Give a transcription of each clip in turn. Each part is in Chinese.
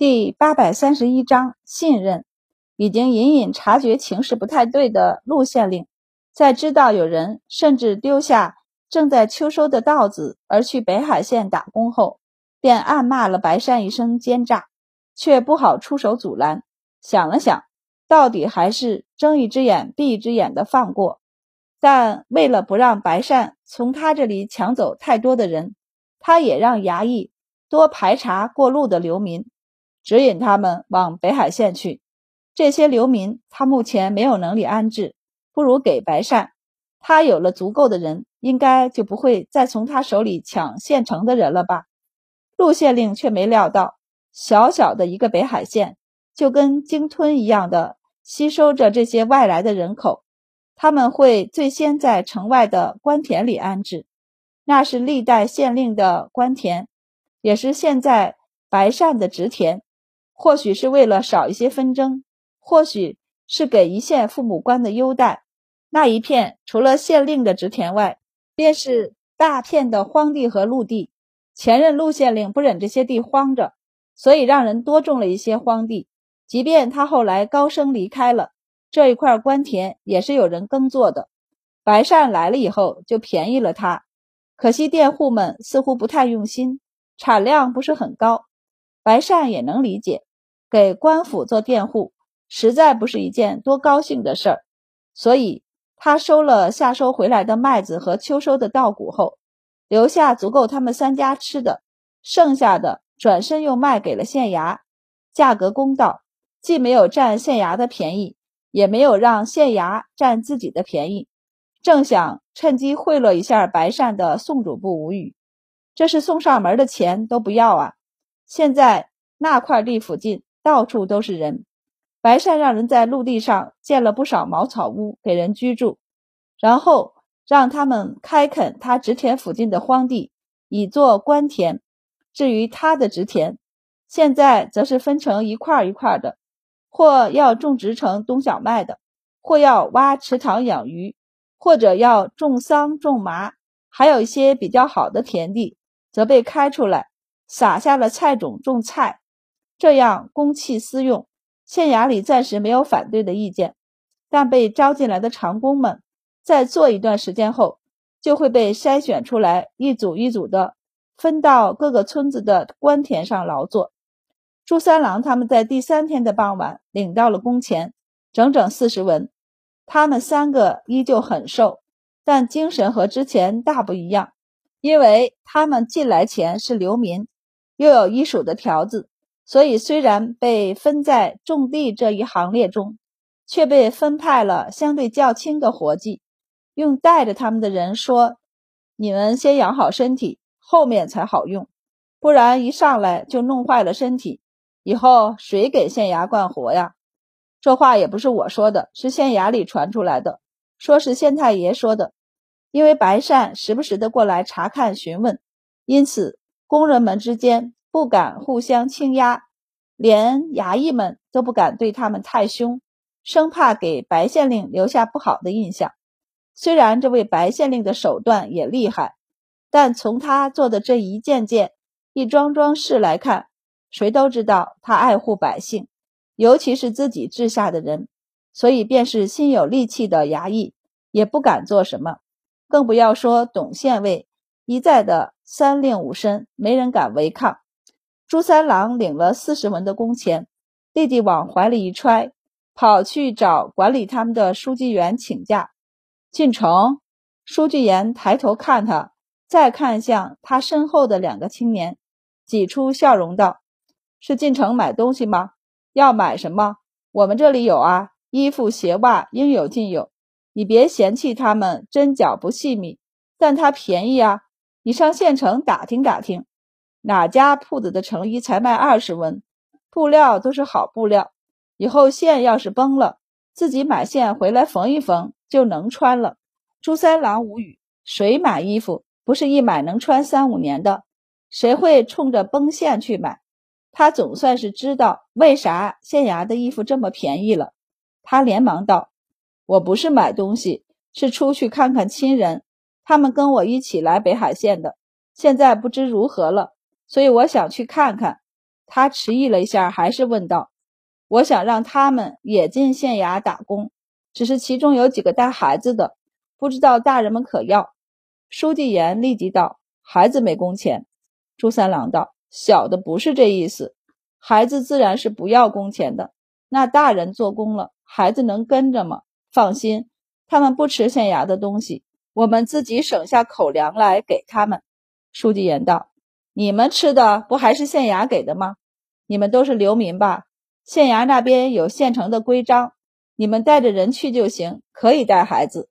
第八百三十一章信任。已经隐隐察觉情势不太对的陆县令，在知道有人甚至丢下正在秋收的稻子而去北海县打工后，便暗骂了白善一声奸诈，却不好出手阻拦。想了想，到底还是睁一只眼闭一只眼的放过。但为了不让白善从他这里抢走太多的人，他也让衙役多排查过路的流民。指引他们往北海县去。这些流民他目前没有能力安置，不如给白善。他有了足够的人，应该就不会再从他手里抢县城的人了吧？陆县令却没料到，小小的一个北海县，就跟鲸吞一样的吸收着这些外来的人口。他们会最先在城外的官田里安置，那是历代县令的官田，也是现在白善的职田。或许是为了少一些纷争，或许是给一县父母官的优待。那一片除了县令的职田外，便是大片的荒地和陆地。前任陆县令不忍这些地荒着，所以让人多种了一些荒地。即便他后来高升离开了这一块官田，也是有人耕作的。白善来了以后，就便宜了他。可惜佃户们似乎不太用心，产量不是很高。白善也能理解。给官府做佃户，实在不是一件多高兴的事儿，所以他收了夏收回来的麦子和秋收的稻谷后，留下足够他们三家吃的，剩下的转身又卖给了县衙，价格公道，既没有占县衙的便宜，也没有让县衙占自己的便宜，正想趁机贿赂一下白善的宋主簿无语，这是送上门的钱都不要啊！现在那块地附近。到处都是人，白善让人在陆地上建了不少茅草屋给人居住，然后让他们开垦他植田附近的荒地，以作官田。至于他的植田，现在则是分成一块一块的，或要种植成冬小麦的，或要挖池塘养鱼，或者要种桑种麻，还有一些比较好的田地，则被开出来，撒下了菜种种菜。这样公器私用，县衙里暂时没有反对的意见，但被招进来的长工们，在做一段时间后，就会被筛选出来，一组一组的分到各个村子的官田上劳作。朱三郎他们在第三天的傍晚领到了工钱，整整四十文。他们三个依旧很瘦，但精神和之前大不一样，因为他们进来前是流民，又有医署的条子。所以，虽然被分在种地这一行列中，却被分派了相对较轻的活计。用带着他们的人说：“你们先养好身体，后面才好用，不然一上来就弄坏了身体，以后谁给县衙干活呀？”这话也不是我说的，是县衙里传出来的，说是县太爷说的。因为白善时不时的过来查看询问，因此工人们之间。不敢互相倾压，连衙役们都不敢对他们太凶，生怕给白县令留下不好的印象。虽然这位白县令的手段也厉害，但从他做的这一件件、一桩桩事来看，谁都知道他爱护百姓，尤其是自己治下的人。所以，便是心有力气的衙役也不敢做什么，更不要说董县尉一再的三令五申，没人敢违抗。朱三郎领了四十文的工钱，弟弟往怀里一揣，跑去找管理他们的书记员请假。进城，书记员抬头看他，再看向他身后的两个青年，挤出笑容道：“是进城买东西吗？要买什么？我们这里有啊，衣服鞋袜应有尽有。你别嫌弃他们针脚不细密，但它便宜啊。你上县城打听打听。”哪家铺子的成衣才卖二十文？布料都是好布料，以后线要是崩了，自己买线回来缝一缝就能穿了。朱三郎无语，谁买衣服不是一买能穿三五年的？谁会冲着崩线去买？他总算是知道为啥县衙的衣服这么便宜了。他连忙道：“我不是买东西，是出去看看亲人，他们跟我一起来北海县的，现在不知如何了。”所以我想去看看，他迟疑了一下，还是问道：“我想让他们也进县衙打工，只是其中有几个带孩子的，不知道大人们可要？”书记员立即道：“孩子没工钱。”朱三郎道：“小的不是这意思，孩子自然是不要工钱的。那大人做工了，孩子能跟着吗？放心，他们不吃县衙的东西。”我们自己省下口粮来给他们，书记员道：“你们吃的不还是县衙给的吗？你们都是流民吧？县衙那边有现成的规章，你们带着人去就行，可以带孩子。”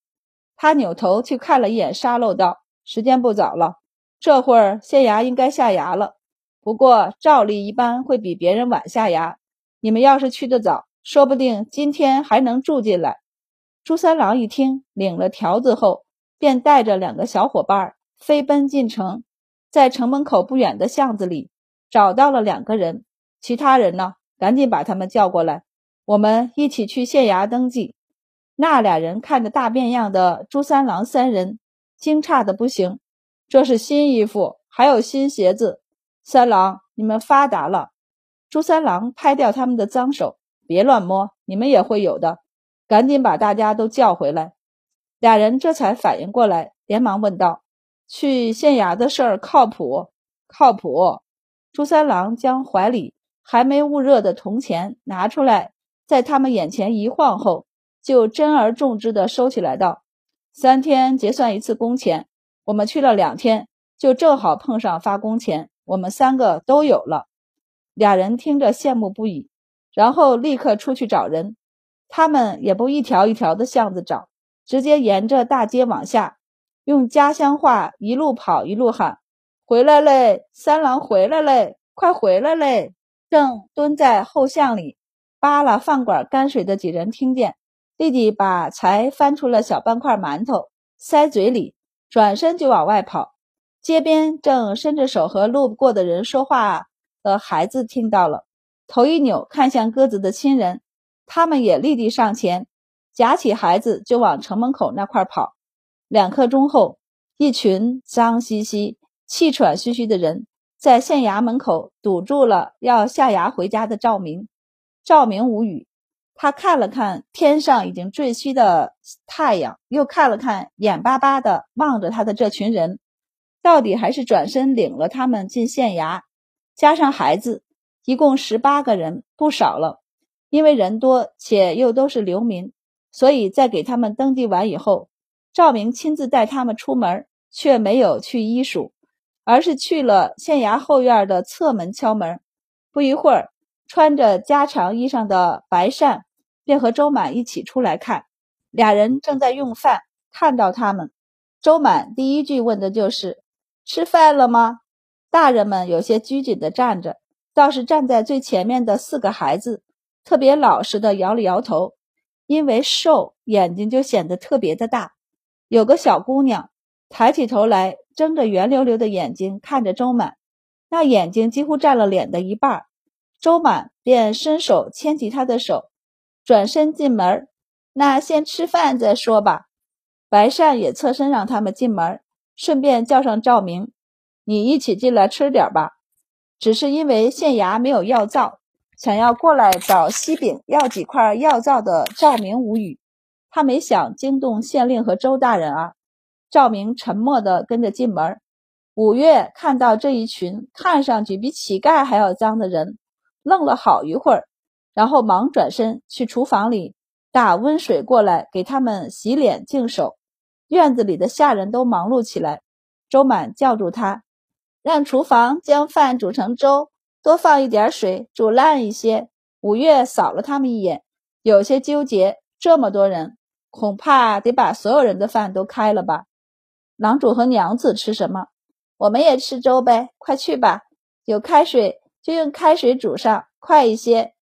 他扭头去看了一眼沙漏，道：“时间不早了，这会儿县衙应该下衙了。不过照例一般会比别人晚下衙。你们要是去得早，说不定今天还能住进来。”朱三郎一听，领了条子后。便带着两个小伙伴飞奔进城，在城门口不远的巷子里找到了两个人。其他人呢？赶紧把他们叫过来，我们一起去县衙登记。那俩人看着大变样的朱三郎三人，惊诧的不行。这是新衣服，还有新鞋子。三郎，你们发达了！朱三郎拍掉他们的脏手，别乱摸，你们也会有的。赶紧把大家都叫回来。俩人这才反应过来，连忙问道：“去县衙的事儿靠谱？靠谱？”朱三郎将怀里还没捂热的铜钱拿出来，在他们眼前一晃后，就珍而重之的收起来，道：“三天结算一次工钱，我们去了两天，就正好碰上发工钱，我们三个都有了。”俩人听着羡慕不已，然后立刻出去找人。他们也不一条一条的巷子找。直接沿着大街往下，用家乡话一路跑一路喊：“回来嘞，三郎回来嘞，快回来嘞！”正蹲在后巷里扒拉饭馆泔水的几人听见，立即把才翻出了小半块馒头塞嘴里，转身就往外跑。街边正伸着手和路过的人说话的孩子听到了，头一扭看向鸽子的亲人，他们也立即上前。夹起孩子就往城门口那块跑，两刻钟后，一群脏兮兮、气喘吁吁的人在县衙门口堵住了要下衙回家的赵明。赵明无语，他看了看天上已经坠西的太阳，又看了看眼巴巴的望着他的这群人，到底还是转身领了他们进县衙，加上孩子，一共十八个人，不少了。因为人多且又都是流民。所以在给他们登记完以后，赵明亲自带他们出门，却没有去医署，而是去了县衙后院的侧门敲门。不一会儿，穿着家常衣裳的白善便和周满一起出来看。俩人正在用饭，看到他们，周满第一句问的就是：“吃饭了吗？”大人们有些拘谨地站着，倒是站在最前面的四个孩子，特别老实地摇了摇头。因为瘦，眼睛就显得特别的大。有个小姑娘抬起头来，睁着圆溜溜的眼睛看着周满，那眼睛几乎占了脸的一半。周满便伸手牵起她的手，转身进门。那先吃饭再说吧。白善也侧身让他们进门，顺便叫上赵明：“你一起进来吃点吧。”只是因为县衙没有药皂。想要过来找西饼要几块药皂的赵明无语，他没想惊动县令和周大人啊。赵明沉默地跟着进门。五月看到这一群看上去比乞丐还要脏的人，愣了好一会儿，然后忙转身去厨房里打温水过来给他们洗脸净手。院子里的下人都忙碌起来。周满叫住他，让厨房将饭煮成粥。多放一点水，煮烂一些。五月扫了他们一眼，有些纠结。这么多人，恐怕得把所有人的饭都开了吧？郎主和娘子吃什么？我们也吃粥呗。快去吧，有开水就用开水煮上，快一些。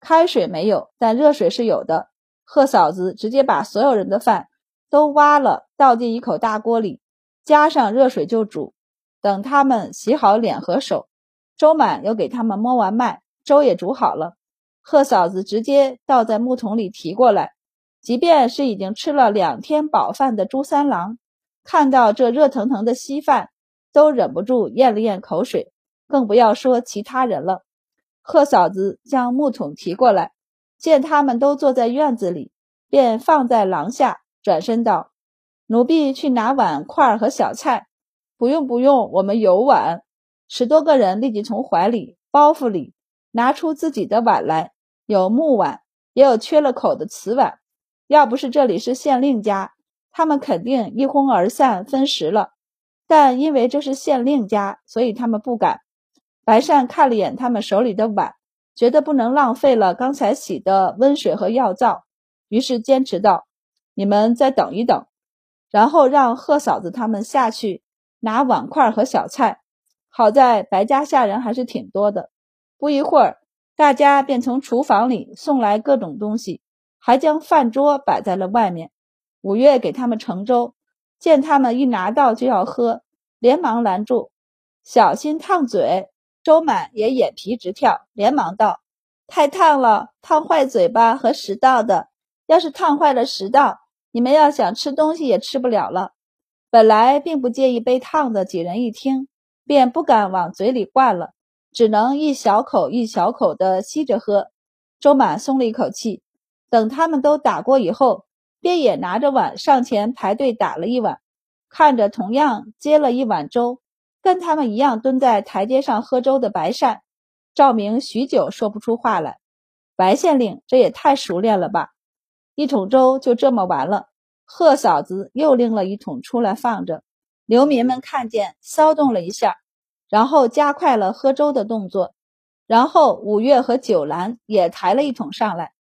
开水没有，但热水是有的。贺嫂子直接把所有人的饭都挖了，倒进一口大锅里，加上热水就煮。等他们洗好脸和手。周满又给他们摸完脉，粥也煮好了。贺嫂子直接倒在木桶里提过来。即便是已经吃了两天饱饭的朱三郎，看到这热腾腾的稀饭，都忍不住咽了咽口水，更不要说其他人了。贺嫂子将木桶提过来，见他们都坐在院子里，便放在廊下，转身道：“奴婢去拿碗筷和小菜。”“不用，不用，我们有碗。”十多个人立即从怀里、包袱里拿出自己的碗来，有木碗，也有缺了口的瓷碗。要不是这里是县令家，他们肯定一哄而散分食了。但因为这是县令家，所以他们不敢。白善看了眼他们手里的碗，觉得不能浪费了刚才洗的温水和药皂，于是坚持道：“你们再等一等。”然后让贺嫂子他们下去拿碗筷和小菜。好在白家下人还是挺多的，不一会儿，大家便从厨房里送来各种东西，还将饭桌摆在了外面。五月给他们盛粥，见他们一拿到就要喝，连忙拦住：“小心烫嘴。”周满也眼皮直跳，连忙道：“太烫了，烫坏嘴巴和食道的。要是烫坏了食道，你们要想吃东西也吃不了了。”本来并不介意被烫的几人一听，便不敢往嘴里灌了，只能一小口一小口的吸着喝。周满松了一口气，等他们都打过以后，便也拿着碗上前排队打了一碗，看着同样接了一碗粥。跟他们一样蹲在台阶上喝粥的白善，赵明许久说不出话来。白县令这也太熟练了吧！一桶粥就这么完了。贺嫂子又拎了一桶出来放着，流民们看见，骚动了一下，然后加快了喝粥的动作。然后五月和九兰也抬了一桶上来，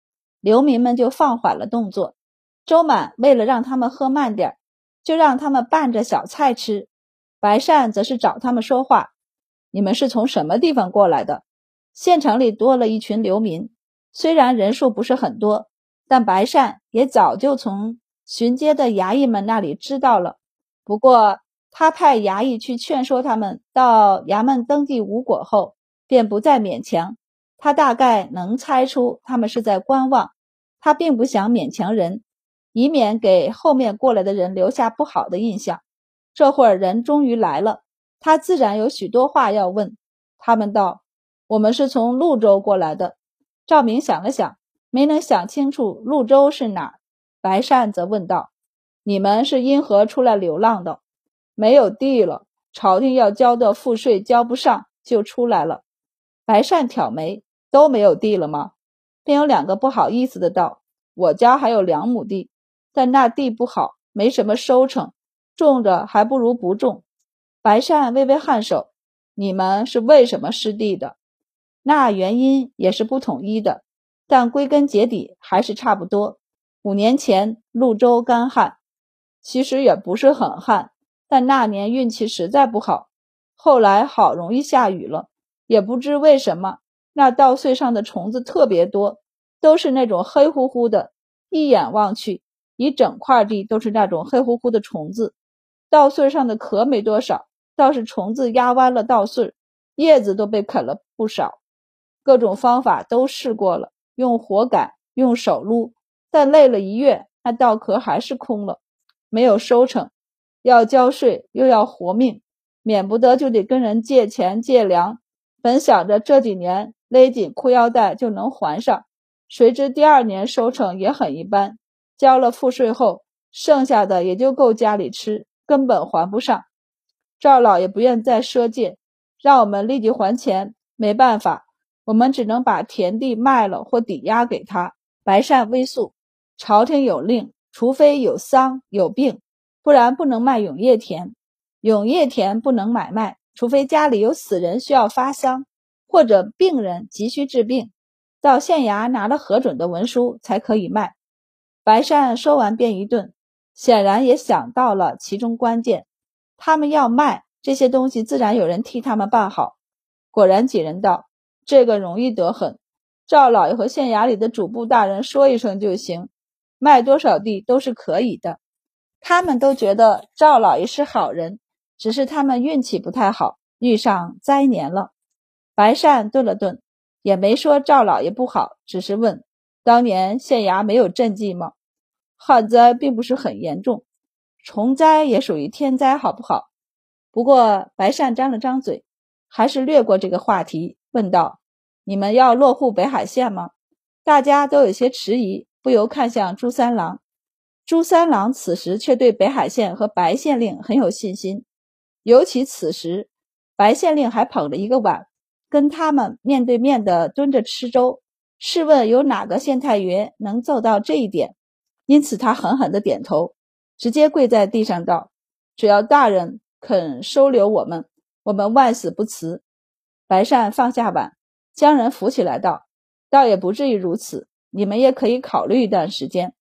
流民们就放缓了动作。周满为了让他们喝慢点，就让他们拌着小菜吃。白善则是找他们说话：“你们是从什么地方过来的？”县城里多了一群流民，虽然人数不是很多，但白善也早就从巡街的衙役们那里知道了。不过他派衙役去劝说他们，到衙门登记无果后，便不再勉强。他大概能猜出他们是在观望，他并不想勉强人，以免给后面过来的人留下不好的印象。这会儿人终于来了，他自然有许多话要问。他们道：“我们是从潞州过来的。”赵明想了想，没能想清楚潞州是哪儿。白善则问道：“你们是因何出来流浪的？没有地了，朝廷要交的赋税交不上，就出来了。”白善挑眉：“都没有地了吗？”便有两个不好意思的道：“我家还有两亩地，但那地不好，没什么收成。”种着还不如不种。白善微微颔首：“你们是为什么失地的？那原因也是不统一的，但归根结底还是差不多。五年前潞州干旱，其实也不是很旱，但那年运气实在不好。后来好容易下雨了，也不知为什么，那稻穗上的虫子特别多，都是那种黑乎乎的，一眼望去，一整块地都是那种黑乎乎的虫子。”稻穗上的壳没多少，倒是虫子压弯了稻穗，叶子都被啃了不少。各种方法都试过了，用火赶，用手撸，但累了一月，那稻壳还是空了，没有收成。要交税又要活命，免不得就得跟人借钱借粮。本想着这几年勒紧裤腰带就能还上，谁知第二年收成也很一般。交了赋税后，剩下的也就够家里吃。根本还不上，赵老爷不愿再赊借，让我们立即还钱。没办法，我们只能把田地卖了或抵押给他。白善微肃：朝廷有令，除非有丧有病，不然不能卖永业田。永业田不能买卖，除非家里有死人需要发丧，或者病人急需治病，到县衙拿了核准的文书才可以卖。白善说完便一顿。显然也想到了其中关键，他们要卖这些东西，自然有人替他们办好。果然，几人道：“这个容易得很，赵老爷和县衙里的主簿大人说一声就行，卖多少地都是可以的。”他们都觉得赵老爷是好人，只是他们运气不太好，遇上灾年了。白善顿了顿，也没说赵老爷不好，只是问：“当年县衙没有赈济吗？”旱灾并不是很严重，虫灾也属于天灾，好不好？不过白善张了张嘴，还是略过这个话题，问道：“你们要落户北海县吗？大家都有些迟疑，不由看向朱三郎。朱三郎此时却对北海县和白县令很有信心，尤其此时白县令还捧着一个碗，跟他们面对面的蹲着吃粥。试问有哪个县太爷能做到这一点？因此他狠狠的点头，直接跪在地上道：“只要大人肯收留我们，我们万死不辞。”白善放下碗，将人扶起来道：“倒也不至于如此，你们也可以考虑一段时间。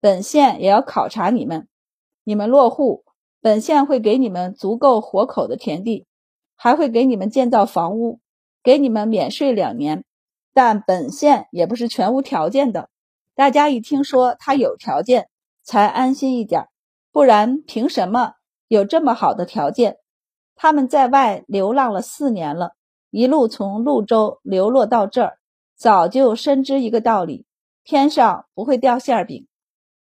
本县也要考察你们，你们落户，本县会给你们足够活口的田地，还会给你们建造房屋，给你们免税两年。”但本县也不是全无条件的，大家一听说他有条件，才安心一点，不然凭什么有这么好的条件？他们在外流浪了四年了，一路从潞州流落到这儿，早就深知一个道理：天上不会掉馅饼。